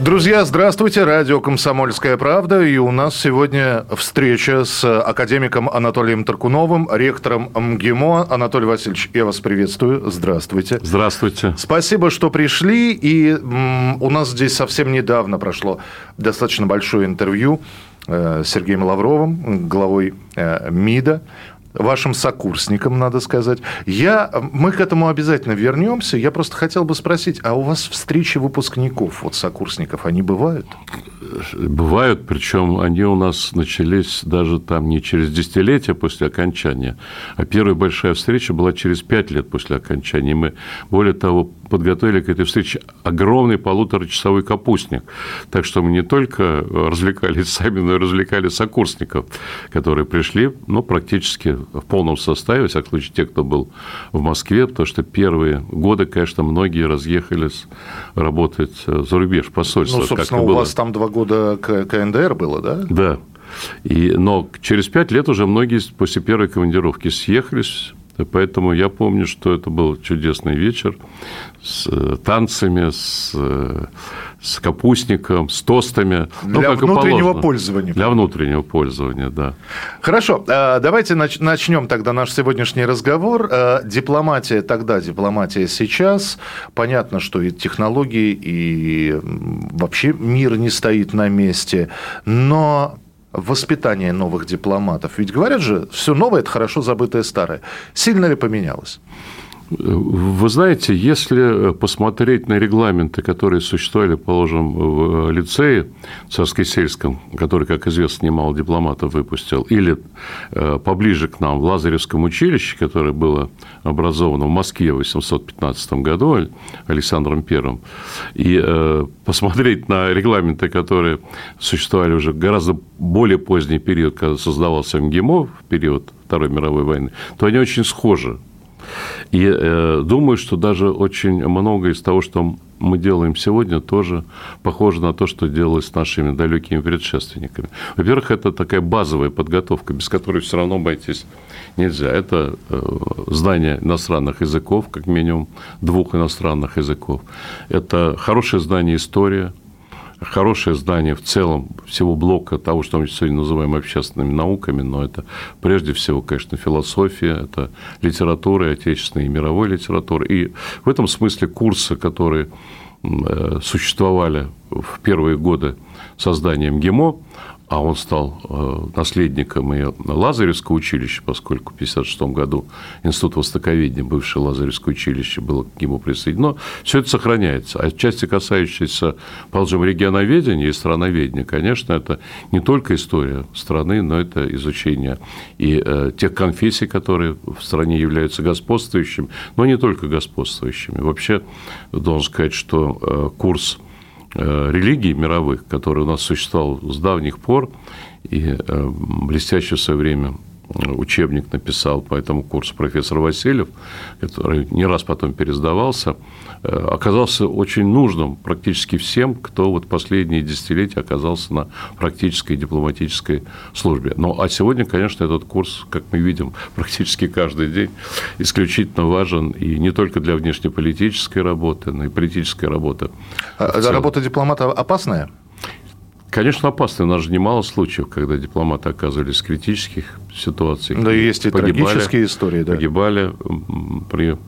Друзья, здравствуйте. Радио «Комсомольская правда». И у нас сегодня встреча с академиком Анатолием Таркуновым, ректором МГИМО. Анатолий Васильевич, я вас приветствую. Здравствуйте. Здравствуйте. Спасибо, что пришли. И м, у нас здесь совсем недавно прошло достаточно большое интервью э, с Сергеем Лавровым, главой э, МИДа вашим сокурсникам, надо сказать. Я, мы к этому обязательно вернемся. Я просто хотел бы спросить, а у вас встречи выпускников, вот сокурсников, они бывают? Бывают, причем они у нас начались даже там не через десятилетия после окончания, а первая большая встреча была через пять лет после окончания. Мы, более того, подготовили к этой встрече огромный полуторачасовой капустник. Так что мы не только развлекались сами, но и развлекали сокурсников, которые пришли, ну, практически в полном составе, во всяком случае, те, кто был в Москве, потому что первые годы, конечно, многие разъехались работать за рубеж, посольство. Ну, собственно, у было. вас там два года КНДР было, да? Да. И, но через пять лет уже многие после первой командировки съехались, Поэтому я помню, что это был чудесный вечер с э, танцами, с, э, с капустником, с тостами. Ну, Для ну, внутреннего пользования. Для внутреннего пользования, да. Хорошо, э, давайте начнем тогда наш сегодняшний разговор. Дипломатия тогда, дипломатия сейчас. Понятно, что и технологии, и вообще мир не стоит на месте. Но воспитание новых дипломатов? Ведь говорят же, все новое – это хорошо забытое старое. Сильно ли поменялось? Вы знаете, если посмотреть на регламенты, которые существовали, положим, в лицее царско-сельском, который, как известно, немало дипломатов выпустил, или э, поближе к нам в Лазаревском училище, которое было образовано в Москве в 815 году Александром I, и э, посмотреть на регламенты, которые существовали уже гораздо более поздний период, когда создавался МГИМО, в период Второй мировой войны, то они очень схожи. И э, думаю, что даже очень много из того, что мы делаем сегодня, тоже похоже на то, что делалось с нашими далекими предшественниками. Во-первых, это такая базовая подготовка, без которой все равно обойтись нельзя. Это э, знание иностранных языков, как минимум двух иностранных языков. Это хорошее знание истории, хорошее здание в целом всего блока того, что мы сегодня называем общественными науками, но это прежде всего, конечно, философия, это литература, отечественная и мировой литература. И в этом смысле курсы, которые э, существовали в первые годы создания МГИМО, а он стал э, наследником и Лазаревского училища, поскольку в 1956 году Институт Востоковедения, бывшее Лазаревское училище, было к нему присоединено. Все это сохраняется. А части, касающиеся, положим, регионоведения и страноведения, конечно, это не только история страны, но это изучение и э, тех конфессий, которые в стране являются господствующими, но не только господствующими. Вообще, должен сказать, что э, курс религий мировых, который у нас существовал с давних пор, и э, блестяще в свое время учебник написал по этому курсу профессор Васильев, который не раз потом пересдавался, э, оказался очень нужным практически всем, кто вот последние десятилетия оказался на практической дипломатической службе. Ну, а сегодня, конечно, этот курс, как мы видим, практически каждый день исключительно важен и не только для внешнеполитической работы, но и политической работы. А, работа дипломата опасная? Конечно, опасно. У нас же немало случаев, когда дипломаты оказывались в критических ситуациях. Да, и есть и трагические истории. Да. Погибали при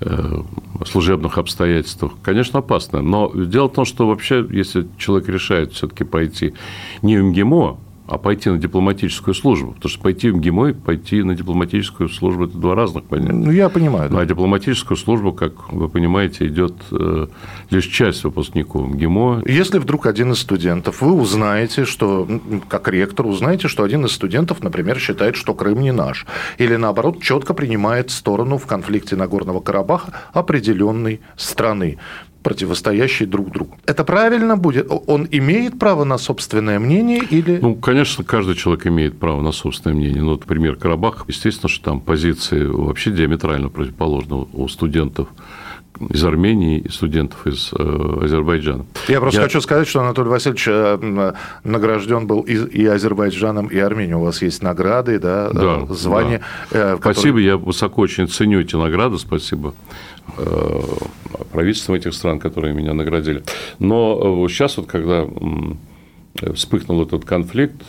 э, служебных обстоятельствах. Конечно, опасно. Но дело в том, что вообще, если человек решает все-таки пойти не в МГИМО, а пойти на дипломатическую службу. Потому что пойти в МГИМО и пойти на дипломатическую службу – это два разных понятия. Ну, я понимаю. Да. А дипломатическую службу, как вы понимаете, идет э, лишь часть выпускников МГИМО. Если вдруг один из студентов, вы узнаете, что, как ректор, узнаете, что один из студентов, например, считает, что Крым не наш, или наоборот, четко принимает сторону в конфликте Нагорного Карабаха определенной страны, противостоящие друг другу. Это правильно будет? Он имеет право на собственное мнение или... Ну, конечно, каждый человек имеет право на собственное мнение. Ну, например, Карабах, естественно, что там позиции вообще диаметрально противоположны у студентов из Армении и студентов из э, Азербайджана. Я просто Я... хочу сказать, что Анатолий Васильевич э, награжден был и, и Азербайджаном, и Арменией. У вас есть награды, да, э, да звания. Да. Которые... Спасибо, я высоко очень ценю эти награды, спасибо правительствам этих стран, которые меня наградили. Но сейчас вот, когда вспыхнул этот конфликт,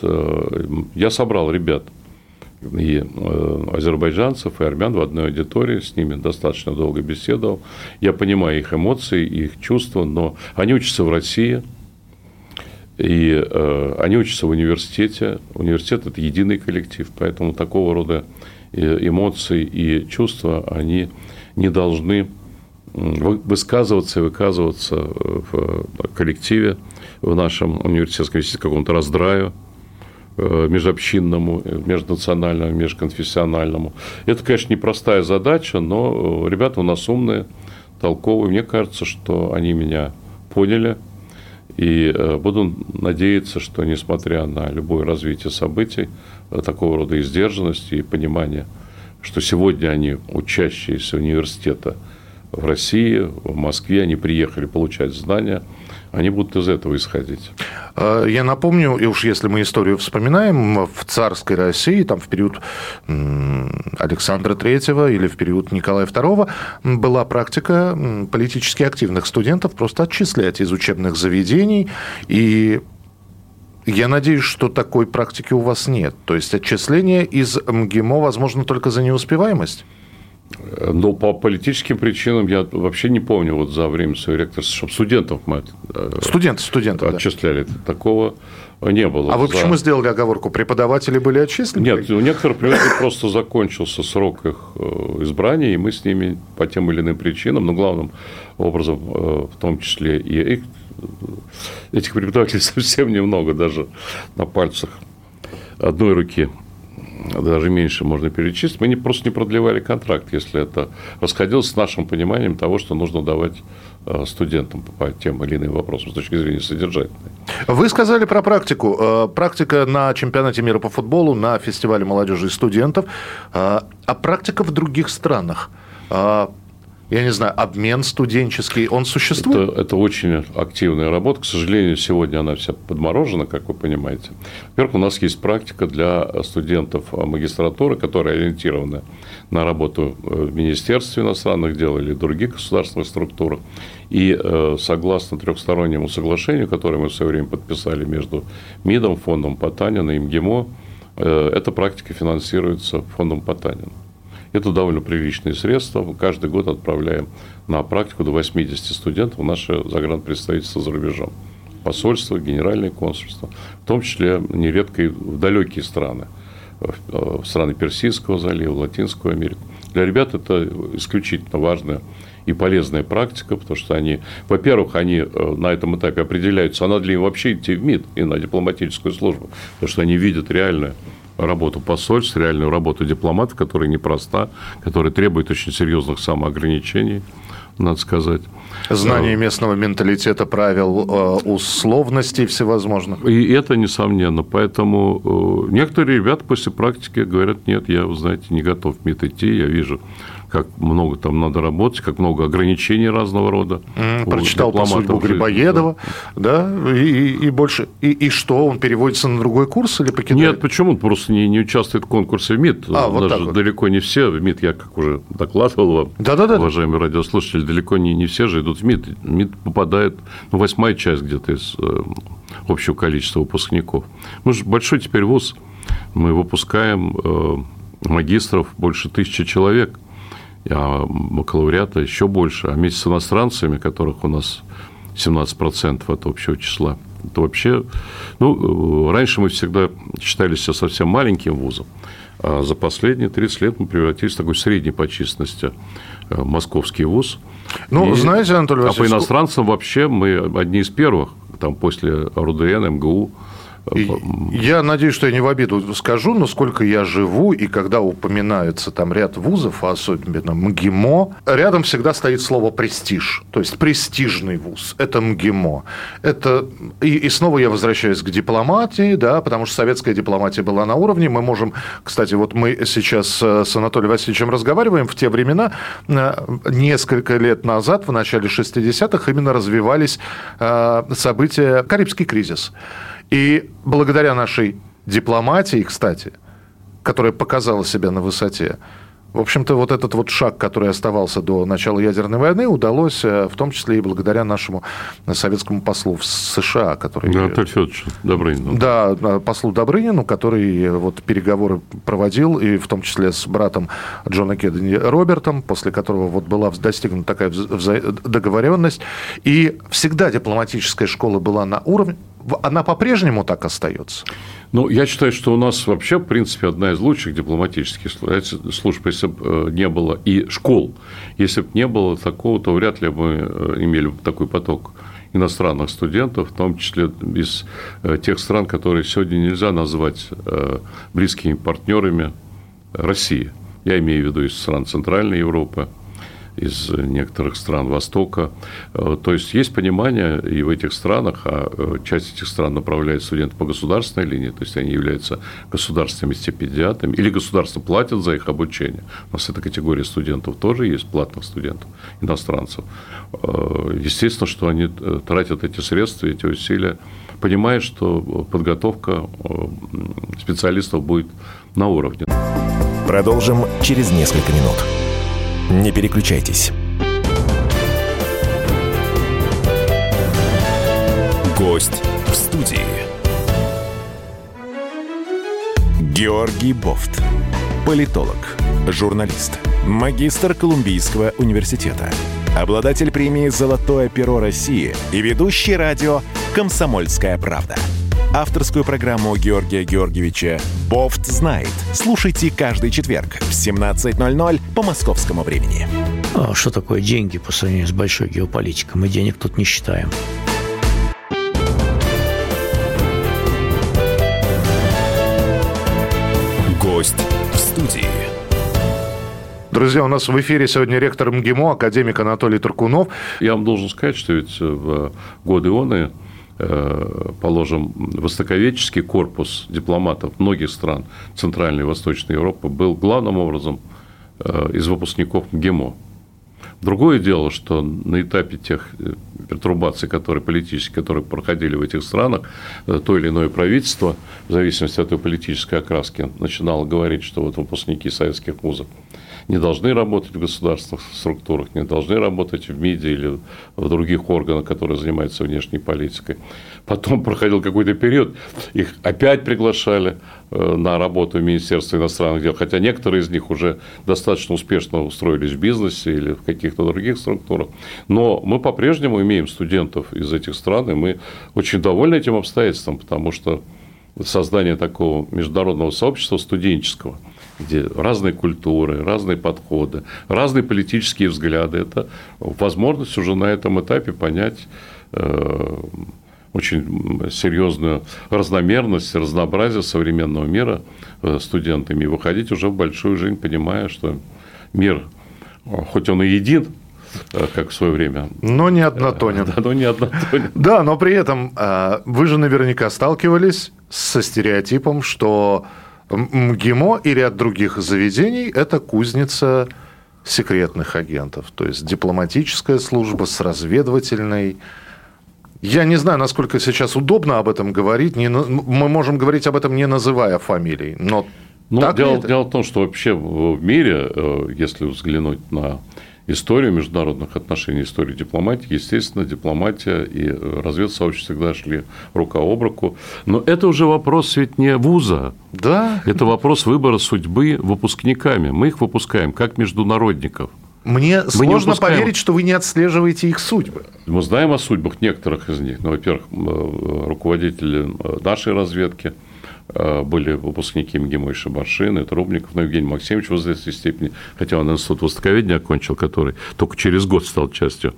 я собрал ребят – и э, азербайджанцев, и армян в одной аудитории, с ними достаточно долго беседовал. Я понимаю их эмоции, их чувства, но они учатся в России, и э, они учатся в университете. Университет – это единый коллектив, поэтому такого рода э, эмоции и чувства, они не должны высказываться и выказываться в коллективе, в нашем университетском институте, какому-то раздраю, Э, межобщинному, межнациональному, межконфессиональному. Это, конечно, непростая задача, но э, ребята у нас умные, толковые. Мне кажется, что они меня поняли. И э, буду надеяться, что несмотря на любое развитие событий, такого рода издержанности и понимание, что сегодня они учащиеся университета в России, в Москве, они приехали получать знания – они будут из этого исходить. А, я напомню, и уж если мы историю вспоминаем, в царской России, там в период Александра Третьего или в период Николая II была практика политически активных студентов просто отчислять из учебных заведений и я надеюсь, что такой практики у вас нет. То есть отчисление из МГИМО возможно только за неуспеваемость? Но по политическим причинам я вообще не помню вот за время своей ректорства, чтобы студентов мы э, студенты, студенты, отчисляли. Да. Такого не было. А вы за... почему сделали оговорку? Преподаватели были отчислены? Нет, у некоторых преподавателей просто закончился срок их э, избрания, и мы с ними по тем или иным причинам, но главным образом, э, в том числе и этих преподавателей совсем немного, даже на пальцах одной руки даже меньше можно перечислить, мы не, просто не продлевали контракт, если это расходилось с нашим пониманием того, что нужно давать э, студентам по тем или иным вопросам с точки зрения содержательной. Вы сказали про практику. Э, практика на чемпионате мира по футболу, на фестивале молодежи и студентов, э, а практика в других странах я не знаю, обмен студенческий, он существует? Это, это очень активная работа. К сожалению, сегодня она вся подморожена, как вы понимаете. Во-первых, у нас есть практика для студентов магистратуры, которая ориентирована на работу в Министерстве иностранных дел или других государственных структурах. И э, согласно трехстороннему соглашению, которое мы в свое время подписали между МИДом, фондом Потанина и МГИМО, э, эта практика финансируется фондом Потанина. Это довольно приличные средства. Мы каждый год отправляем на практику до 80 студентов в наше загранпредставительство за рубежом. Посольство, генеральное консульство, в том числе нередко и в далекие страны, в страны Персидского залива, Латинскую Америку. Для ребят это исключительно важная и полезная практика, потому что они, во-первых, они э, на этом этапе определяются, а надо ли им вообще идти в МИД и на дипломатическую службу, потому что они видят реальное работу посольств, реальную работу дипломата, которая непроста, которая требует очень серьезных самоограничений, надо сказать. Знание местного менталитета, правил, э, условностей всевозможных. И это несомненно. Поэтому э, некоторые ребята после практики говорят, нет, я, знаете, не готов в МИД идти, я вижу как много там надо работать, как много ограничений разного рода. Mm, прочитал по судьбу Грибоедова, да, да и, и, больше. И, и что, он переводится на другой курс или покидает? Нет, почему? Он просто не, не участвует в конкурсе в МИД. А, вот Даже вот. далеко не все в МИД, я как уже докладывал вам, да -да -да. уважаемые радиослушатели, далеко не, не все же идут в МИД. МИД попадает, ну, восьмая часть где-то из э, общего количества выпускников. Мы же большой теперь вуз, мы выпускаем э, магистров больше тысячи человек а бакалавриата еще больше. А вместе с иностранцами, которых у нас 17% от общего числа, это вообще... Ну, раньше мы всегда считали себя совсем маленьким вузом, а за последние 30 лет мы превратились в такой средний по численности э, московский вуз. Ну, и, знаете, Анатолий Васильевич... А по иностранцам вообще мы одни из первых, там после РУДН, МГУ, Я надеюсь, что я не в обиду скажу, но сколько я живу, и когда упоминается там ряд вузов, а особенно МГИМО, рядом всегда стоит слово «престиж». То есть престижный вуз – это МГИМО. Это... И, и снова я возвращаюсь к дипломатии, да, потому что советская дипломатия была на уровне. Мы можем, кстати, вот мы сейчас с Анатолием Васильевичем разговариваем, в те времена, э, несколько лет назад, в начале 60-х, именно развивались э, события «Карибский кризис». И благодаря нашей дипломатии, кстати, которая показала себя на высоте, в общем-то, вот этот вот шаг, который оставался до начала ядерной войны, удалось э, в том числе и благодаря нашему советскому послу в США, который... Да, Анатолий Федорович Добрынину. Да, послу Добрынину, который вот переговоры проводил, и в том числе с братом Джона Кеннеди Робертом, после которого вот была достигнута такая договоренность. И всегда дипломатическая школа была на уровне, она по-прежнему так остается? Ну, я считаю, что у нас вообще, в принципе, одна из лучших дипломатических служб, если бы э, не было, и школ. Если бы не было такого, то вряд ли мы э, имели бы такой поток иностранных студентов, в том числе из э, тех стран, которые сегодня нельзя назвать близкими партнерами России. Я имею в виду из стран Центральной Европы, из некоторых стран Востока. Э, то есть есть понимание и в этих странах, а э, часть этих стран направляет студентов по государственной линии, то есть они являются государственными стипендиатами, или государство платит за их обучение. У нас эта категория студентов тоже есть, платных студентов, иностранцев. Э, естественно, что они тратят эти средства, эти усилия, понимая, что подготовка специалистов будет на уровне. Продолжим через несколько минут. Не переключайтесь. Гость в студии. Георгий Бофт. Политолог, журналист, магистр Колумбийского университета, обладатель премии «Золотое перо России» и ведущий радио «Комсомольская правда» авторскую программу Георгия Георгиевича «Бофт знает». Слушайте каждый четверг в 17.00 по московскому времени. А что такое деньги по сравнению с большой геополитикой? Мы денег тут не считаем. Гость в студии. Друзья, у нас в эфире сегодня ректор МГИМО, академик Анатолий Туркунов. Я вам должен сказать, что ведь в годы ОНы Э, положим, востоковедческий корпус дипломатов многих стран Центральной и Восточной Европы был главным образом э, из выпускников МГИМО. Другое дело, что на этапе тех э, пертурбаций, которые политические, которые проходили в этих странах, то или иное правительство, в зависимости от той политической окраски, начинало говорить, что вот выпускники советских вузов не должны работать в государственных структурах, не должны работать в МИДе или в других органах, которые занимаются внешней политикой. Потом проходил какой-то период, их опять приглашали э, на работу в Министерство иностранных дел, хотя некоторые из них уже достаточно успешно устроились в бизнесе или в каких-то других структурах. Но мы по-прежнему имеем студентов из этих стран, и мы очень довольны этим обстоятельством, потому что создание такого международного сообщества студенческого – где разные культуры, разные подходы, разные политические взгляды. Это возможность уже на этом этапе понять э, очень серьезную разномерность, разнообразие современного мира э, студентами и выходить уже в большую жизнь, понимая, что мир, хоть он и един, э, как в свое время. Но не однотонен. Да, но не однотонен. Да, но при этом вы же наверняка сталкивались со стереотипом, что МГИМО и ряд других заведений – это кузница секретных агентов, то есть дипломатическая служба с разведывательной. Я не знаю, насколько сейчас удобно об этом говорить. Не, мы можем говорить об этом, не называя фамилий, но ну, так дело, дело в том, что вообще в мире, э, если взглянуть на историю международных отношений, историю дипломатии, естественно, дипломатия и разведсообщество всегда шли рука об руку. Но это уже вопрос ведь не вуза. Да. Это вопрос выбора судьбы выпускниками. Мы их выпускаем как международников. Мне мы сложно поверить, что вы не отслеживаете их судьбы. Мы знаем о судьбах некоторых из них. Ну, во-первых, э, руководители нашей разведки, были выпускники МГИМО и Шабаршин, и Трубников, но Евгений Максимович в известной степени, хотя он институт востоковедения окончил, который только через год стал частью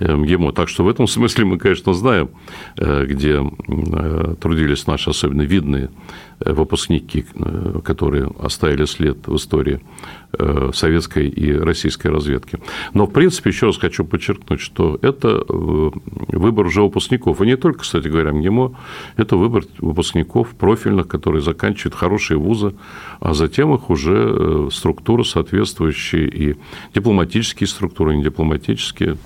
МГИМО. Так что в этом смысле мы, конечно, знаем, где трудились наши особенно видные выпускники, которые оставили след в истории советской и российской разведки. Но, в принципе, еще раз хочу подчеркнуть, что это выбор уже выпускников. И не только, кстати говоря, МГИМО, это выбор выпускников профильных, которые заканчивают хорошие вузы, а затем их уже э, структуры соответствующие и дипломатические структуры, и недипломатические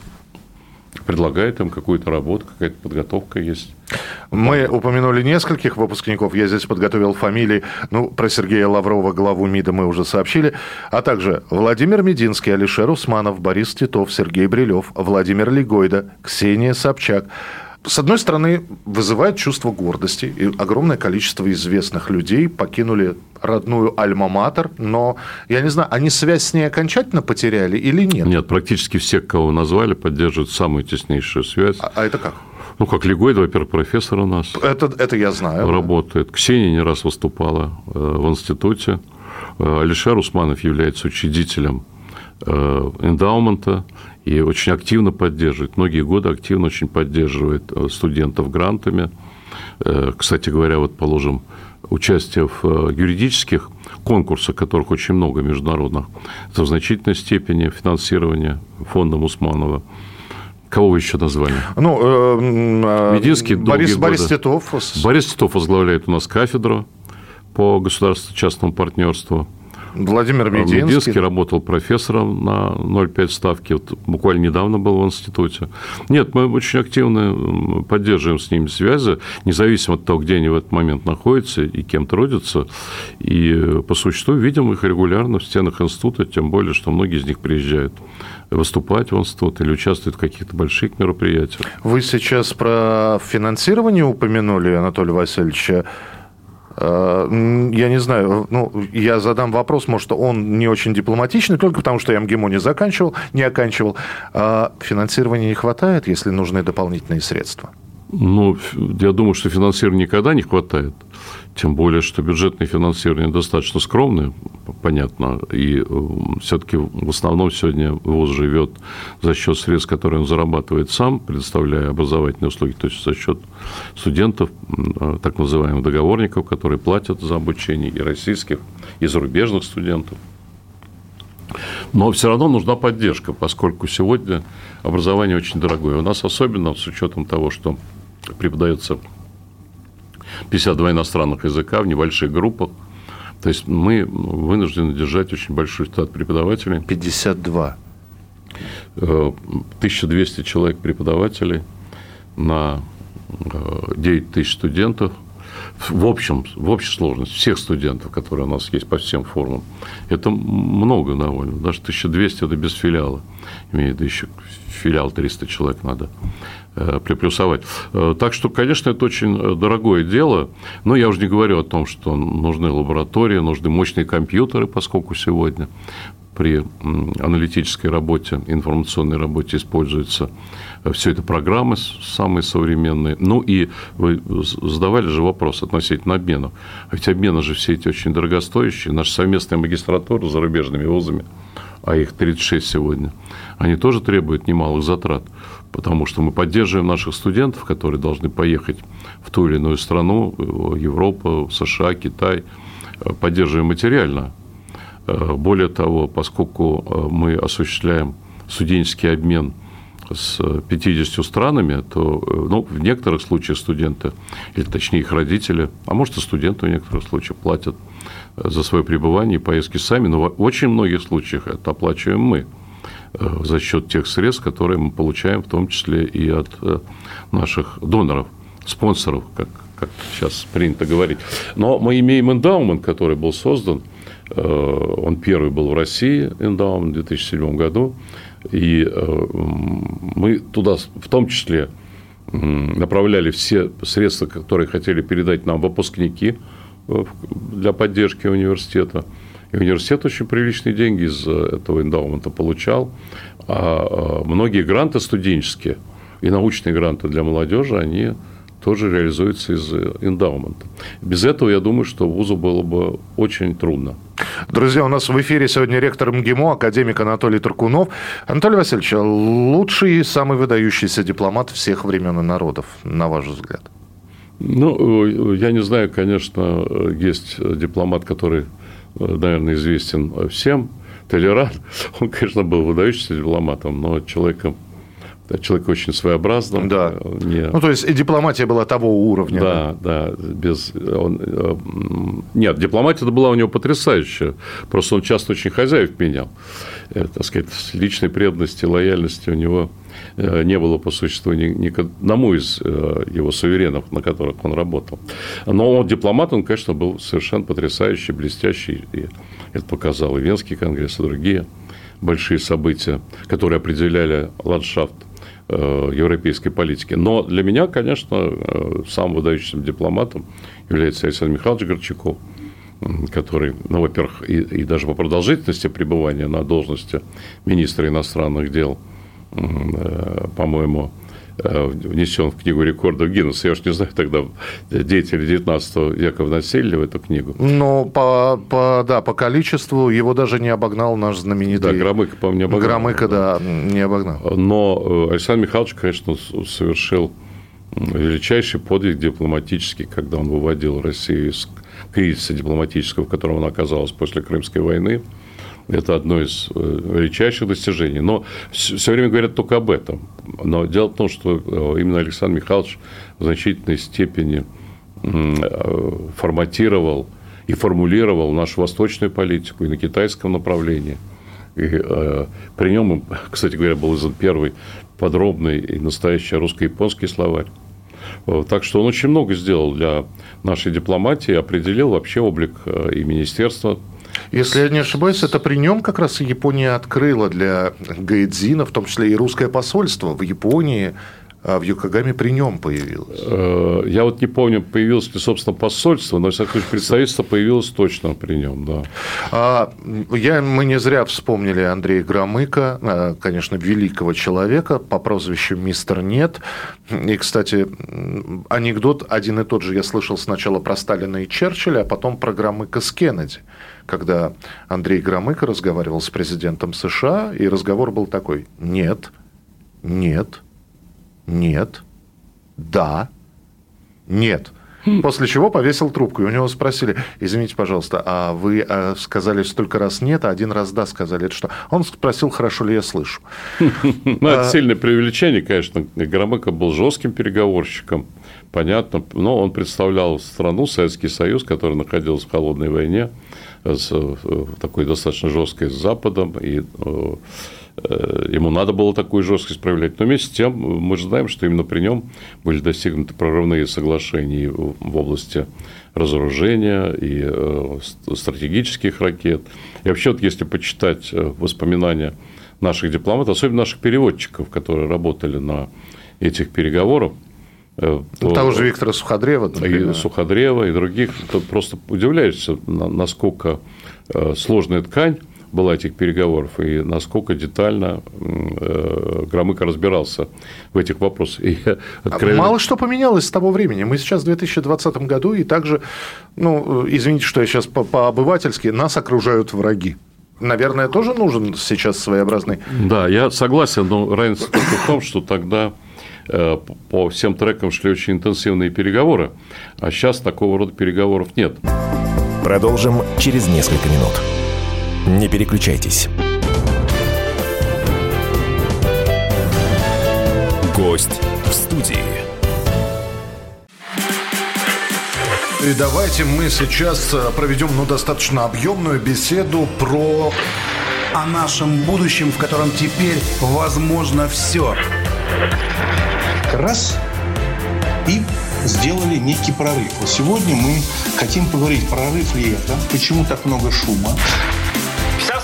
предлагает им какую-то работу, какая-то подготовка есть. Мы упомянули нескольких выпускников. Я здесь подготовил фамилии. Ну, про Сергея Лаврова, главу МИДа, мы уже сообщили. А также Владимир Мединский, Алишер Усманов, Борис Титов, Сергей Брилев, Владимир Легойда, Ксения Собчак с одной стороны, вызывает чувство гордости. И огромное количество известных людей покинули родную Альма-Матер, но, я не знаю, они связь с ней окончательно потеряли или нет? Нет, практически все, кого назвали, поддерживают самую теснейшую связь. А, а это как? Ну, как Легойд, во-первых, профессор у нас. Это, это я знаю. Работает. Да. Ксения не раз выступала э, в институте. Э, Алишер Усманов является учредителем э, эндаумента и очень активно поддерживает, многие годы активно очень поддерживает э, студентов грантами. Э, кстати говоря, вот положим, участие в э, юридических конкурсах, которых очень много международных, это в значительной степени финансирование фондом Усманова. Кого вы еще назвали? Ну, э, Мединский Борис, Борис Титов. Борис Титов возглавляет у нас кафедру по государственно-частному партнерству. Владимир Мединский. Мединский работал профессором на 0,5 ставки. Вот буквально недавно был в институте. Нет, мы очень активно поддерживаем с ними связи, независимо от того, где они в этот момент находятся и кем трудятся. И по существу видим их регулярно в стенах института, тем более, что многие из них приезжают выступать в институт или участвовать в каких-то больших мероприятиях. Вы сейчас про финансирование упомянули, Анатолий Васильевич. Э, я не знаю, ну, я задам вопрос, может, он не очень дипломатичный, только потому что я МГИМО не заканчивал, не оканчивал. А финансирования не хватает, если нужны дополнительные средства? Ну, я думаю, что финансирования никогда не хватает. Тем более, что бюджетное финансирование достаточно скромное, понятно, и э, все-таки в основном сегодня ВУЗ живет за счет средств, которые он зарабатывает сам, предоставляя образовательные услуги, то есть за счет студентов, э, так называемых договорников, которые платят за обучение и российских, и зарубежных студентов. Но все равно нужна поддержка, поскольку сегодня образование очень дорогое. У нас особенно с учетом того, что преподается 52 иностранных языка в небольших группах. То есть мы вынуждены держать очень большой штат преподавателей. 52. 1200 э, человек преподавателей на 9 э, тысяч студентов. В общем, в общей сложности всех студентов, которые у нас есть по всем формам, это много довольно. Даже 1200 – это без филиала. Имеет еще филиал 300 человек надо Э, приплюсовать. Э, так что, конечно, это очень э, дорогое дело, но я уже не говорю о том, что нужны лаборатории, нужны мощные компьютеры, поскольку сегодня при аналитической работе, информационной работе используются все это программы самые современные. Ну и вы задавали же вопрос относительно обменов. А ведь обмены же все эти очень дорогостоящие. Наша совместная магистратура с зарубежными вузами, а их 36 сегодня, они тоже требуют немалых затрат потому что мы поддерживаем наших студентов, которые должны поехать в ту или иную страну, Европу, США, Китай, поддерживаем материально. Более того, поскольку мы осуществляем студенческий обмен с 50 странами, то ну, в некоторых случаях студенты, или точнее их родители, а может и студенты в некоторых случаях платят за свое пребывание и поездки сами, но в очень многих случаях это оплачиваем мы – Э, за счет тех средств, которые мы получаем, в том числе и от э, наших доноров, спонсоров, как, как сейчас принято говорить. Но мы имеем эндаумент, который был создан, э, он первый был в России, эндаумент в 2007 году, и мы туда в том числе направляли все средства, которые хотели передать нам выпускники для поддержки университета. И университет очень приличные деньги из э, этого эндаумента получал. А многие гранты студенческие и научные гранты для молодежи, они тоже реализуется из эндаумента. Без этого, я думаю, что вузу было бы очень трудно. Друзья, у нас в эфире сегодня ректор МГИМО, академик Анатолий Туркунов. Анатолий Васильевич, лучший и самый выдающийся дипломат всех времен и народов, на ваш взгляд? Ну, я не знаю, конечно, есть дипломат, который, наверное, известен всем. Толеран, он, конечно, был выдающимся дипломатом, но человеком человек очень своеобразный. Да. Не... Ну, то есть и дипломатия была того уровня. Да, да. да без... он... Э, нет, дипломатия была у него потрясающая. Просто он часто очень хозяев менял. Э, так сказать, личной преданности, лояльности у него э, не было по существу ни, ни к одному из его суверенов, на которых он работал. Но он дипломат, он, конечно, был совершенно потрясающий, блестящий. И это показал и Венский конгресс, и другие большие события, которые определяли ландшафт европейской политики. Но для меня, конечно, э, самым выдающимся дипломатом является Александр Михайлович Горчаков, который, ну, во-первых, и, и даже по продолжительности пребывания на должности министра иностранных дел, э, по-моему, Э, внесен в книгу рекордов Гиннесса. Я уж не знаю, тогда деятели 19 века вносили в эту книгу. Но по, по, да, по количеству его даже не обогнал наш знаменитый... Да, Громыко, по-моему, не обогнал. Громыко, да, не обогнал. Но э, Александр Михайлович, конечно, совершил величайший подвиг дипломатический, когда он выводил Россию из кризиса дипломатического, в котором она оказалась после Крымской войны. Это одно из э, величайших достижений. Но все время говорят только об этом. Но дело в том, что э, именно Александр Михайлович в значительной степени э, форматировал и формулировал нашу восточную политику и на китайском направлении. И э, при нем, кстати говоря, был издан первый подробный и настоящий русско-японский словарь. Так что он очень много сделал для нашей дипломатии, определил вообще облик и Министерства если я не ошибаюсь, это при нем как раз Япония открыла для Гайдзина, в том числе и русское посольство в Японии, а в Йокогаме при нем появилось. Э, я вот не помню, появилось ли, собственно, посольство, но, всяком случае, представительство появилось точно при нем, да. А, я, мы не зря вспомнили Андрея Громыка, а, конечно, великого человека по прозвищу «Мистер Нет». И, кстати, анекдот один и тот же я слышал сначала про Сталина и Черчилля, а потом про Громыка с Кеннеди когда Андрей Громыко разговаривал с президентом США, и разговор был такой «нет, нет, нет, да, нет». После чего повесил трубку, и у него спросили, извините, пожалуйста, а вы а, сказали столько раз нет, а один раз да сказали. Это что? Он спросил, хорошо ли я слышу. Ну, это а, сильное преувеличение, конечно. Громыко был жестким переговорщиком, понятно, но он представлял страну, Советский Союз, который находился в холодной войне, с э, такой достаточно жесткой с Западом, и э, э, ему надо было такую жесткость проявлять. Но вместе с тем мы же знаем, что именно при нем были достигнуты прорывные соглашения в области разоружения и стратегических ракет. И вообще, вот если почитать воспоминания наших дипломатов, особенно наших переводчиков, которые работали на этих переговорах, то, Того же Виктора Суходрева. Например. И Суходрева, и других. То просто удивляешься, насколько э, сложная ткань была этих переговоров, и насколько детально э, Громыко разбирался в этих вопросах. И откровенно... Мало что поменялось с того времени. Мы сейчас в 2020 году, и также, ну, извините, что я сейчас по-обывательски, нас окружают враги. Наверное, тоже нужен сейчас своеобразный... Да, я согласен, но разница только в том, что тогда Э, по всем трекам шли очень интенсивные переговоры, а сейчас такого рода переговоров нет. Продолжим через несколько минут. Не переключайтесь. Гость в студии. И давайте мы сейчас э, проведем ну, достаточно объемную беседу про... О нашем будущем, в котором теперь возможно все раз и сделали некий прорыв. Вот сегодня мы хотим поговорить, прорыв ли это, почему так много шума.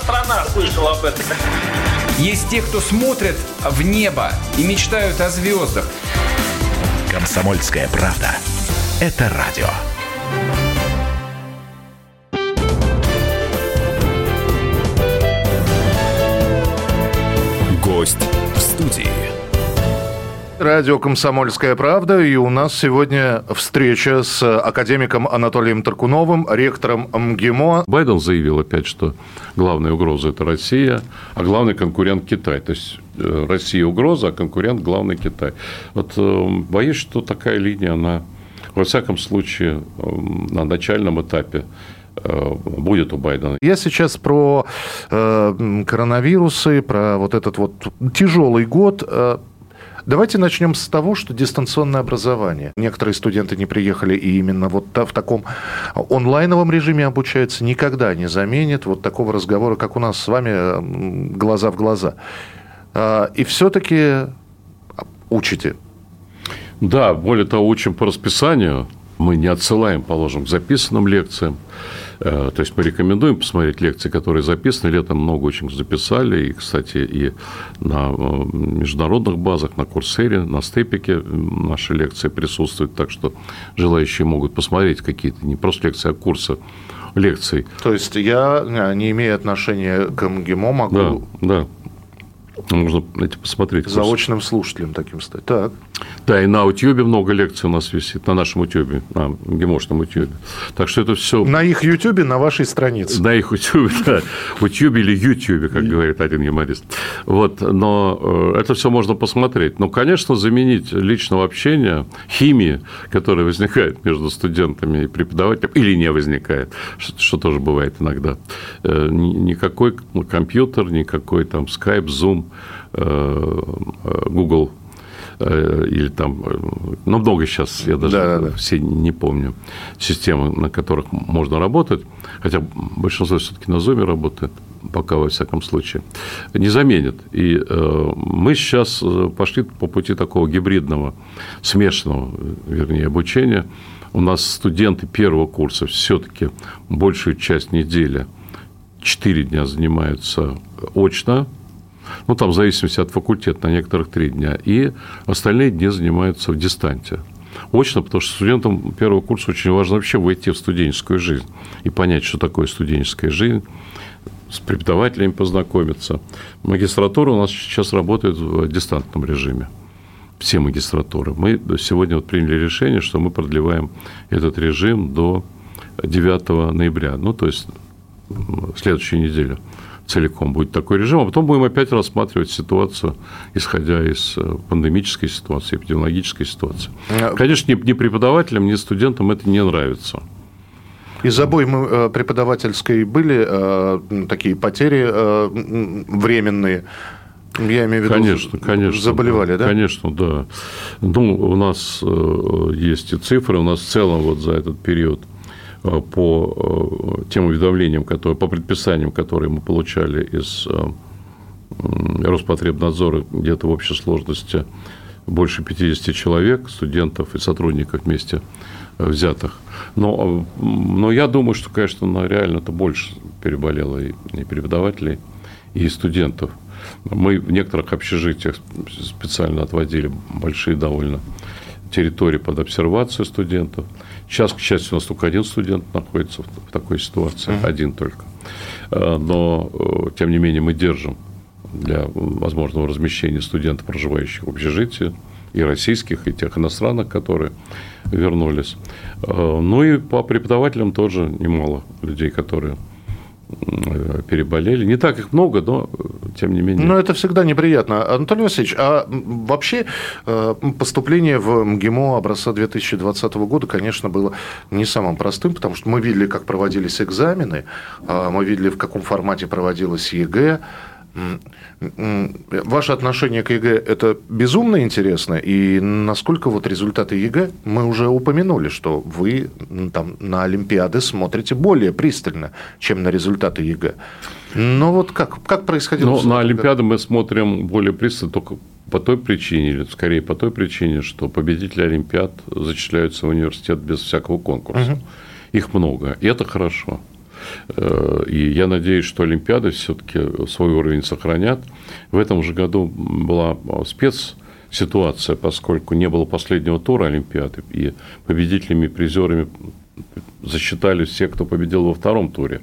Страна слышала об этом. Есть те, кто смотрят в небо и мечтают о звездах. Комсомольская правда. Это радио. Гость в студии. Радио «Комсомольская правда». И у нас сегодня встреча с академиком Анатолием Таркуновым, ректором МГИМО. Байден заявил опять, что главная угроза – это Россия, а главный конкурент – Китай. То есть э, Россия угроза, а конкурент – главный Китай. Вот э, боюсь, что такая линия, она, во всяком случае, э, на начальном этапе будет у Байдена. Я сейчас про э, коронавирусы, про вот этот вот тяжелый год. Давайте начнем с того, что дистанционное образование. Некоторые студенты не приехали и именно вот в таком онлайновом режиме обучаются, никогда не заменит вот такого разговора, как у нас с вами, глаза в глаза. А, и все-таки учите. Да, более того, учим по расписанию. Мы не отсылаем, положим, к записанным лекциям. Э, то есть мы рекомендуем посмотреть лекции, которые записаны. Летом много очень записали. И, кстати, и на э, международных базах, на Курсере, на Степике наши лекции присутствуют. Так что желающие могут посмотреть какие-то не просто лекции, а курсы лекций. То есть я, не имея отношения к МГИМО, могу... Да, да. Можно эти посмотреть. Заочным слушателем таким стать. Так. Да, и на Утюбе много лекций у нас висит, на нашем Утюбе, на гемошном Утюбе. Так что это все... На их Ютубе, на вашей странице. На их Утюбе, да. Утюбе или Ютюбе, как говорит один юморист. Вот, но э, это все можно посмотреть. Но, конечно, заменить личного общения, химии, которая возникает между студентами и преподавателем, или не возникает, что, тоже бывает иногда. Э, никакой компьютер, никакой там Zoom, э, Google Э, или там, э, ну, много сейчас, я даже да, да, да. все не помню, системы, на которых можно работать, хотя большинство все-таки на Зуме работает, пока во всяком случае, не заменит. И э, мы сейчас э, пошли по пути такого гибридного, смешанного, вернее, обучения. У нас студенты первого курса все-таки большую часть недели, 4 дня занимаются очно, ну, там в зависимости от факультета, на некоторых три дня, и остальные дни занимаются в дистанте. Очно, потому что студентам первого курса очень важно вообще войти в студенческую жизнь и понять, что такое студенческая жизнь, с преподавателями познакомиться. Магистратура у нас сейчас работает в дистантном режиме. Все магистратуры. Мы сегодня вот приняли решение, что мы продлеваем этот режим до 9 ноября, ну, то есть следующую неделю целиком будет такой режим, а потом будем опять рассматривать ситуацию, исходя из э, пандемической ситуации, эпидемиологической ситуации. А Конечно, ни преподавателям, ни студентам это не нравится. Из обоймы э, преподавательской были э, такие потери временные? Я имею в виду, конечно, конечно, заболевали, да? Конечно, да. Ну, у нас есть и цифры, у нас в целом вот за этот период – Э, по э, тем уведомлениям, которые, по предписаниям, которые мы получали из э, Роспотребнадзора, где-то в общей сложности больше 50 человек, студентов и сотрудников вместе взятых. Но, но я думаю, что, конечно, реально это больше переболело и, и преподавателей, и студентов. Мы в некоторых общежитиях специально отводили большие довольно территории под обсервацию студентов. Сейчас, к счастью, у нас только один студент находится в такой ситуации, uh-huh. один только. Э, но, э, тем не менее, мы держим для возможного размещения студентов, проживающих в общежитии, и российских, и тех иностранных, которые вернулись. Э, ну и по преподавателям тоже немало людей, которые переболели. Не так их много, но э, тем не менее. Но это всегда неприятно. Анатолий Васильевич, а вообще э, поступление в МГИМО образца 2020 года, конечно, было не самым простым, потому что мы видели, как проводились экзамены, а мы видели, в каком формате проводилась ЕГЭ, Ваше отношение к ЕГЭ – это безумно интересно, и насколько вот результаты ЕГЭ, мы уже упомянули, что вы там на Олимпиады смотрите более пристально, чем на результаты ЕГЭ. Но вот как, как происходило? Ну, на Олимпиады мы смотрим более пристально только по той причине, или скорее по той причине, что победители Олимпиад зачисляются в университет без всякого конкурса. Угу. Их много, и это хорошо. Э, и я надеюсь, что Олимпиады все-таки свой уровень сохранят. В этом же году была спецситуация, поскольку не было последнего тура Олимпиады, и победителями призерами засчитали все, кто победил во втором туре.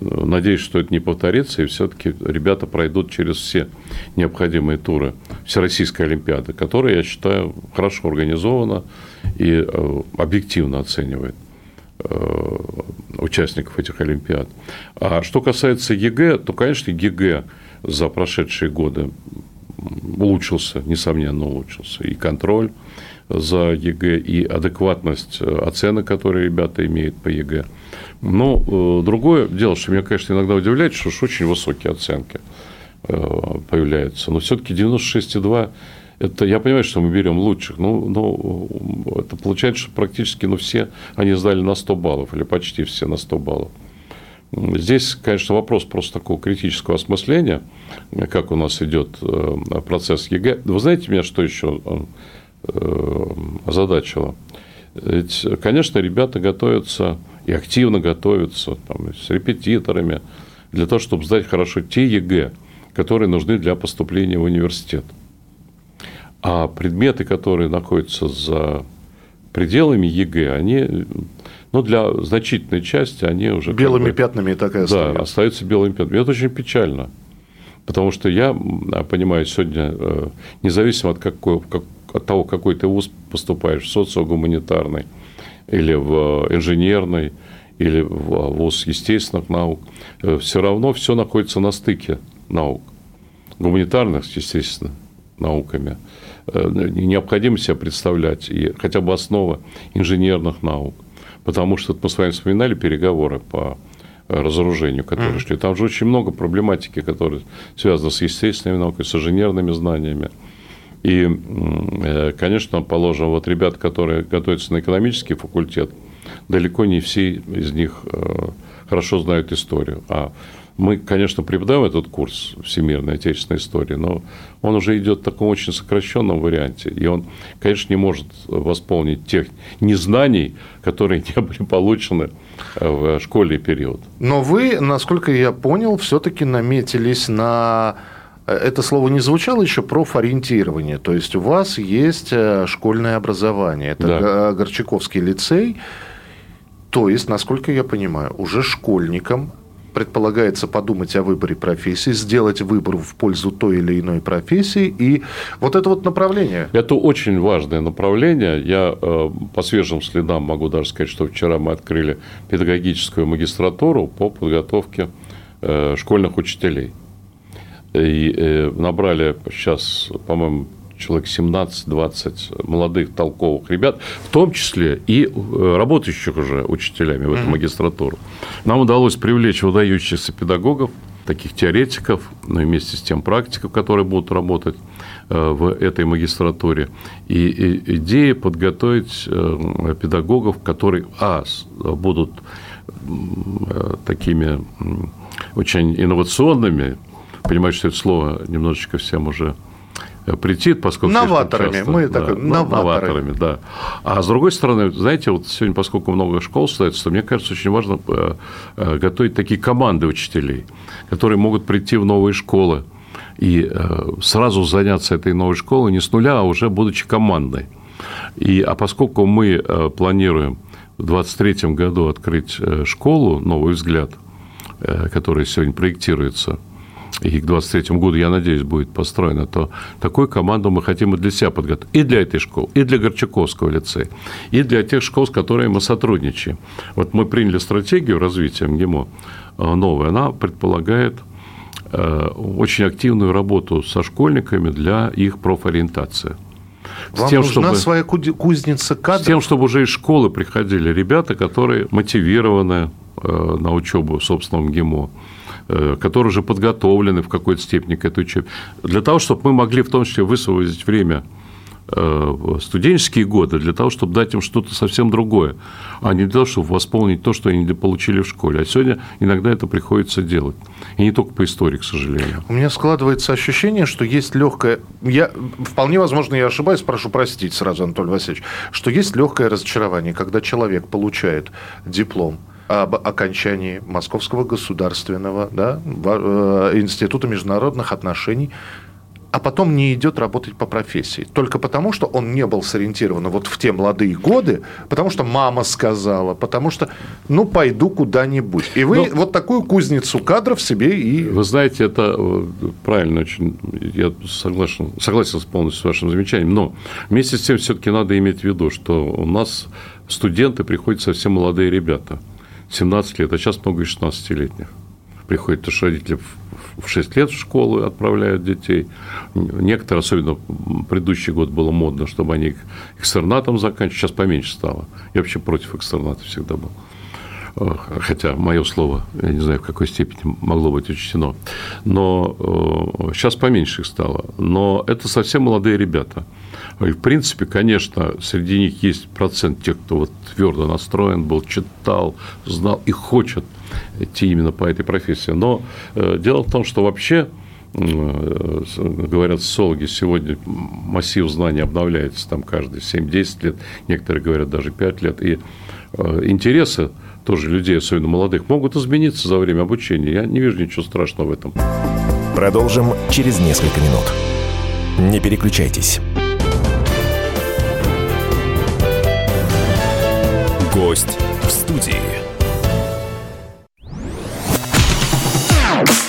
Надеюсь, что это не повторится, и все-таки ребята пройдут через все необходимые туры Всероссийской Олимпиады, которая, я считаю, хорошо организована и э, объективно оценивает э, участников этих Олимпиад. А что касается ЕГЭ, то, конечно, ЕГЭ за прошедшие годы улучшился, несомненно, улучшился. И контроль за ЕГЭ, и адекватность оценок, которые ребята имеют по ЕГЭ. Но э, другое дело, что меня, конечно, иногда удивляет, что уж очень высокие оценки э, появляются. Но все-таки 96,2 это я понимаю, что мы берем лучших, но, но это получается, что практически ну, все они сдали на 100 баллов, или почти все на 100 баллов. Здесь, конечно, вопрос просто такого критического осмысления, как у нас идет э, процесс ЕГЭ. Вы знаете, меня что еще озадачило? Ведь, конечно, ребята готовятся и активно готовятся там, с репетиторами для того, чтобы сдать хорошо те ЕГЭ, которые нужны для поступления в университет. А предметы, которые находятся за пределами ЕГЭ, они, ну, для значительной части, они уже... Белыми как бы, пятнами и остаются. Да, остаются белыми пятнами. Это очень печально. Потому что я понимаю, сегодня, э, независимо от, какой, от того, какой ты вуз поступаешь, социогуманитарный, или в инженерной, или в ВУЗ естественных наук, э, все равно все находится на стыке наук. Гуманитарных, естественно, науками. Э, необходимо себе представлять и хотя бы основа инженерных наук. Потому что мы с вами вспоминали переговоры по разоружению, которые mm-hmm. шли. Там же очень много проблематики, которые связаны с естественными науками, с инженерными знаниями. И, э, конечно, положим, вот ребят, которые готовятся на экономический факультет, далеко не все из них э, хорошо знают историю. А мы, конечно, преподаем этот курс всемирной отечественной истории, но он уже идет в таком очень сокращенном варианте. И он, конечно, не может восполнить тех незнаний, которые не были получены э, в школьный период. Но вы, насколько я понял, все-таки наметились на это слово не звучало еще профориентирование. То есть у вас есть э, школьное образование. Это да. Горчаковский лицей. То есть, насколько я понимаю, уже школьникам предполагается подумать о выборе профессии, сделать выбор в пользу той или иной профессии. И вот это вот направление. Это очень важное направление. Я э, по свежим следам могу даже сказать, что вчера мы открыли педагогическую магистратуру по подготовке э, школьных учителей и э, набрали сейчас, по-моему, человек 17-20 молодых толковых ребят, в том числе и э, работающих уже учителями в эту магистратуру. Нам удалось привлечь выдающихся педагогов, таких теоретиков, но ну, вместе с тем практиков, которые будут работать э, в этой магистратуре. И идея подготовить педагогов, которые, а, будут такими очень инновационными, понимаю, что это слово немножечко всем уже э, притит, поскольку... Новаторами. Часто, мы да, так, новаторами. новаторами, да. А с другой стороны, знаете, вот сегодня, поскольку много школ ставится, то мне кажется, очень важно э, э, готовить такие команды учителей, которые могут прийти в новые школы и сразу заняться этой новой школой не с нуля, а уже будучи командой. И, а поскольку мы планируем в 2023 году открыть школу «Новый взгляд», которая сегодня проектируется – и к 2023 году, я надеюсь, будет построена, то такую команду мы хотим и для себя подготовить. И для этой школы, и для Горчаковского лицея, и для тех школ, с которыми мы сотрудничаем. Вот мы приняли стратегию развития МГИМО э, новую. Она предполагает э, очень активную работу со школьниками для их профориентации. Вам с тем, нужна чтобы, своя кузница кадров? С тем, чтобы уже из школы приходили ребята, которые мотивированы э, на учебу в собственном ГИМО, которые уже подготовлены в какой-то степени к этой учебе. Для того, чтобы мы могли в том числе высвободить время э, студенческие годы для того, чтобы дать им что-то совсем другое, а не для того, чтобы восполнить то, что они получили в школе. А сегодня иногда это приходится делать. И не только по истории, к сожалению. У меня складывается ощущение, что есть легкое... Я, вполне возможно, я ошибаюсь, прошу простить сразу, Анатолий Васильевич, что есть легкое разочарование, когда человек получает диплом, об окончании Московского государственного да, э, института международных отношений, а потом не идет работать по профессии. Только потому, что он не был сориентирован вот в те молодые годы, потому что мама сказала, потому что, ну, пойду куда-нибудь. И вы Ну, вот такую кузницу кадров себе и... Вы знаете, это э, правильно очень, я согласен, согласен полностью с вашим замечанием, но вместе с тем все-таки надо иметь в виду, что у нас студенты приходят совсем молодые ребята, 17 лет, а сейчас много и 16-летних. Приходят, что родители в 6 лет в школу отправляют детей. Некоторые, особенно предыдущий год было модно, чтобы они экстернатом заканчивали, сейчас поменьше стало. Я вообще против экстерната всегда был. Э, хотя мое слово, я не знаю, в какой степени могло быть учтено, но э, сейчас поменьше их стало. Но это совсем молодые ребята. И, в принципе, конечно, среди них есть процент тех, кто вот твердо настроен был, читал, знал и хочет идти именно по этой профессии. Но э, дело в том, что вообще э, говорят социологи, сегодня массив знаний обновляется там каждые 7-10 лет, некоторые говорят даже 5 лет, и э, интересы тоже людей, особенно молодых, могут измениться за время обучения. Я не вижу ничего страшного в этом. Продолжим через несколько минут. Не переключайтесь. Гость в студии.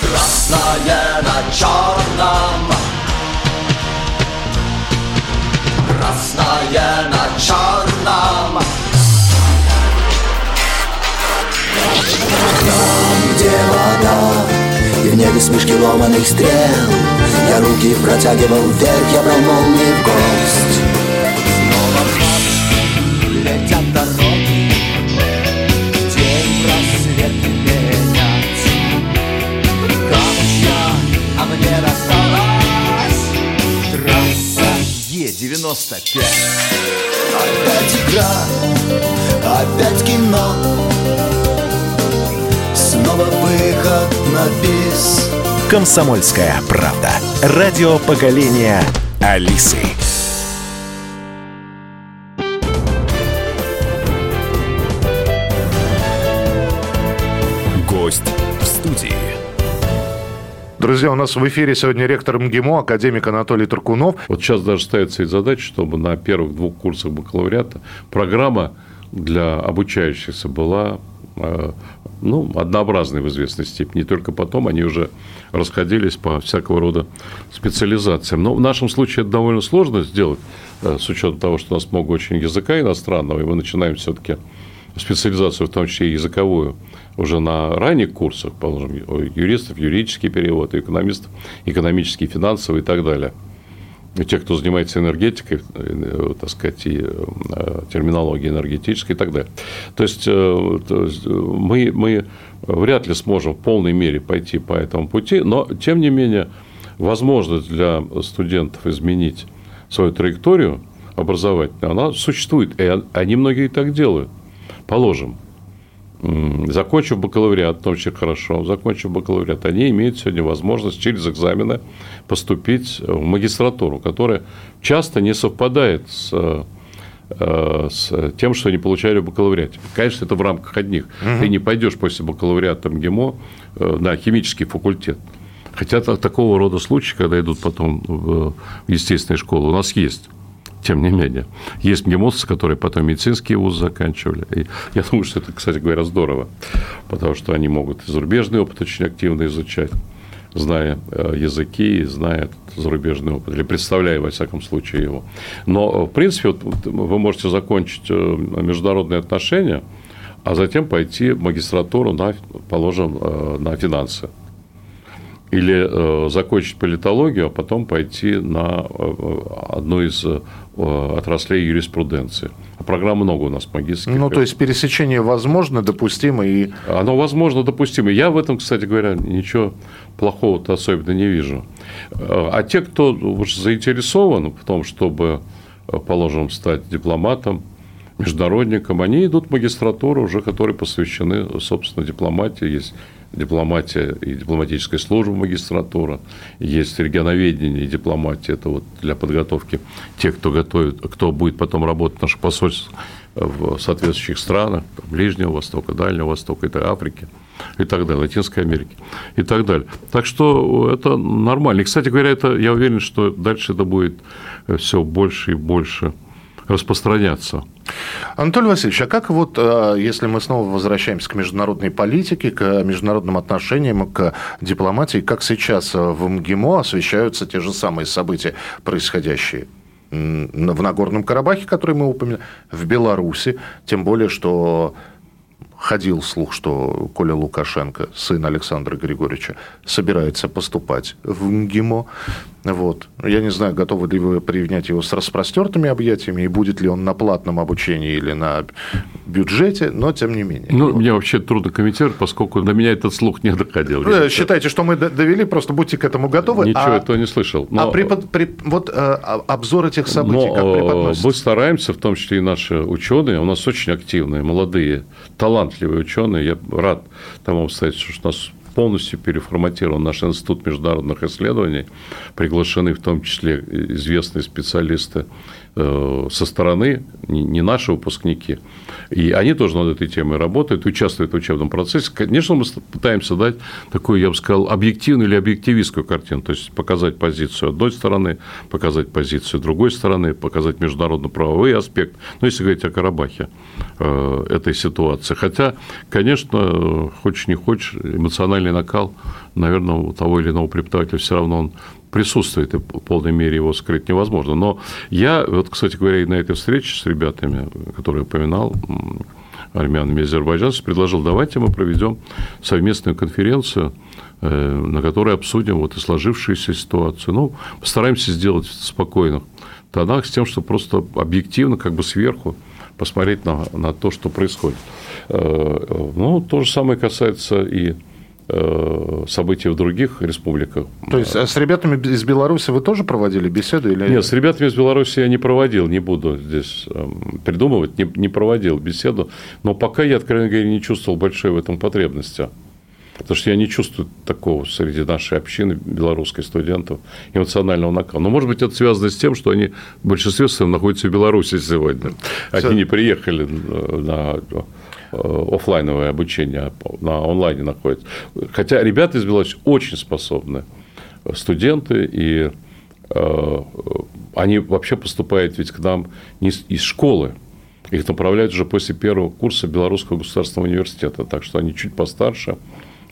Красное на черном Красное на черном небе смешки ломаных стрел. Я руки протягивал вверх Я брал молнии в гость ночь летят дороги День рассветы менять Камча, а мне досталась трасса Е-95 Опять игра, опять кино Снова выход на бис Комсомольская правда. Радио поколения Алисы. Гость в студии. Друзья, у нас в эфире сегодня ректор МГИМО, академик Анатолий Туркунов. Вот сейчас даже ставится и задача, чтобы на первых двух курсах бакалавриата программа для обучающихся была э, ну, однообразной в известной степени. И только потом они уже расходились по всякого рода специализациям. Но в нашем случае это довольно сложно сделать, э, с учетом того, что у нас много очень языка иностранного, и мы начинаем все-таки специализацию, в том числе и языковую, уже на ранних курсах, положим, юристов, юридический перевод, экономистов, экономический, финансовый и так далее. И те, кто занимается энергетикой, э, так сказать, и э, терминологией энергетической и так далее. То есть, э, то есть, мы, мы вряд ли сможем в полной мере пойти по этому пути, но, тем не менее, возможность для студентов изменить свою траекторию образовательную, она существует, и они многие так делают. Положим, закончив бакалавриат, это очень хорошо, закончив бакалавриат, они имеют сегодня возможность через экзамены поступить в магистратуру, которая часто не совпадает с, э, с тем, что они получали в бакалавриате. Конечно, это в рамках одних. Ты не пойдешь после бакалавриата МГИМО э, на химический факультет. Хотя та- такого рода случаи, когда идут потом в естественные школы, у нас есть. Тем не менее, есть МГИМОСцы, которые потом медицинские вузы заканчивали. И я думаю, что это, кстати говоря, здорово, потому что они могут и зарубежный опыт очень активно изучать, зная э, языки, зная зарубежный опыт, или представляя, во всяком случае, его. Но, э, в принципе, вот вы можете закончить э, международные отношения, а затем пойти в магистратуру, на, положим, на финансы или э, закончить политологию, а потом пойти на э, одну из э, отраслей юриспруденции. А программ много у нас магистрских. Ну, то есть пересечение возможно, допустимо и... Оно, возможно, допустимо. Я в этом, кстати говоря, ничего плохого-то особенно не вижу. Э, А те, кто уж заинтересован в том, чтобы, э, положим, стать дипломатом, международником, они идут в магистратуру уже, которые посвящены, собственно, дипломатии. Есть дипломатия и дипломатическая служба магистратура, есть регионоведение и дипломатия. Это вот для подготовки тех, кто готовит, кто будет потом работать в наших посольствах в соответствующих странах, Ближнего Востока, Дальнего Востока и Африки. и так далее, Латинской Америки и так далее. Так что это нормально. И, кстати говоря, это, я уверен, что дальше это будет все больше и больше распространяться. Анатолий Васильевич, а как вот, э, если мы снова возвращаемся к международной политике, к международным отношениям, к дипломатии, как сейчас в МГИМО освещаются те же самые события, происходящие в Нагорном Карабахе, который мы упоминали, в Беларуси, тем более, что ходил слух, что Коля Лукашенко, сын Александра Григорьевича, собирается поступать в МГИМО. Вот. Я не знаю, готовы ли вы привнять его с распростертыми объятиями, и будет ли он на платном обучении или на бюджете, но тем не менее. Ну, вот. мне вообще трудно комментировать, поскольку до меня этот слух не доходил. Ну, считайте, что мы довели, просто будьте к этому готовы. Ничего а... этого не слышал. Но... А препод... при... вот а, обзор этих событий но, как преподносится? Мы стараемся, в том числе и наши ученые, у нас очень активные, молодые, талантливые ученые. Я рад тому обстоятельству, что у нас полностью переформатирован наш институт международных исследований. Приглашены в том числе известные специалисты со стороны, не наши выпускники. И они тоже над этой темой работают, участвуют в учебном процессе. Конечно, мы пытаемся дать такую, я бы сказал, объективную или объективистскую картину, то есть показать позицию одной стороны, показать позицию другой стороны, показать международно-правовой аспект, ну, если говорить о Карабахе, э, этой ситуации. Хотя, конечно, хочешь не хочешь, эмоциональный накал, наверное, у того или иного преподавателя все равно он присутствует, и в полной мере его скрыть невозможно. Но я, вот, кстати говоря, и на этой встрече с ребятами, которые упоминал, армянами и азербайджанцами, предложил, давайте мы проведем совместную конференцию, э, на которой обсудим вот и сложившуюся ситуацию. Ну, постараемся сделать в спокойных тонах с тем, что просто объективно, как бы сверху, посмотреть на, на то, что происходит. Э, ну, то же самое касается и Э, события в других республиках. То есть а с ребятами из Беларуси вы тоже проводили беседу? Или... Нет, с ребятами из Беларуси я не проводил, не буду здесь эм, придумывать, не, не проводил беседу, но пока я, откровенно говоря, не чувствовал большой в этом потребности. Потому что я не чувствую такого среди нашей общины белорусской студентов эмоционального накала. Но, может быть, это связано с тем, что они в большинстве своем находятся в Беларуси сегодня. Они не приехали на Э, офлайновое обучение, на онлайне находится. Хотя ребята из Беларуси очень способны, студенты, и э, они вообще поступают ведь к нам не из школы, их направляют уже после первого курса Белорусского государственного университета, так что они чуть постарше –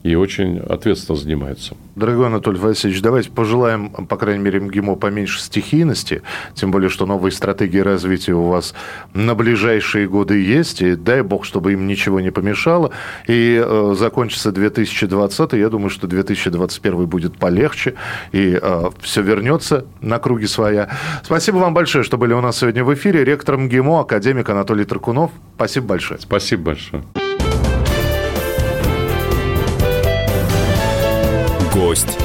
и очень ответственно занимается. Дорогой Анатолий Васильевич, давайте пожелаем, по крайней мере, МГИМО поменьше стихийности, тем более, что новые стратегии развития у вас на ближайшие годы есть, и дай бог, чтобы им ничего не помешало, и э, закончится 2020, я думаю, что 2021 будет полегче, и э, все вернется на круги своя. Спасибо вам большое, что были у нас сегодня в эфире. Ректор МГИМО, академик Анатолий Таркунов. Спасибо большое. Спасибо большое. Гость.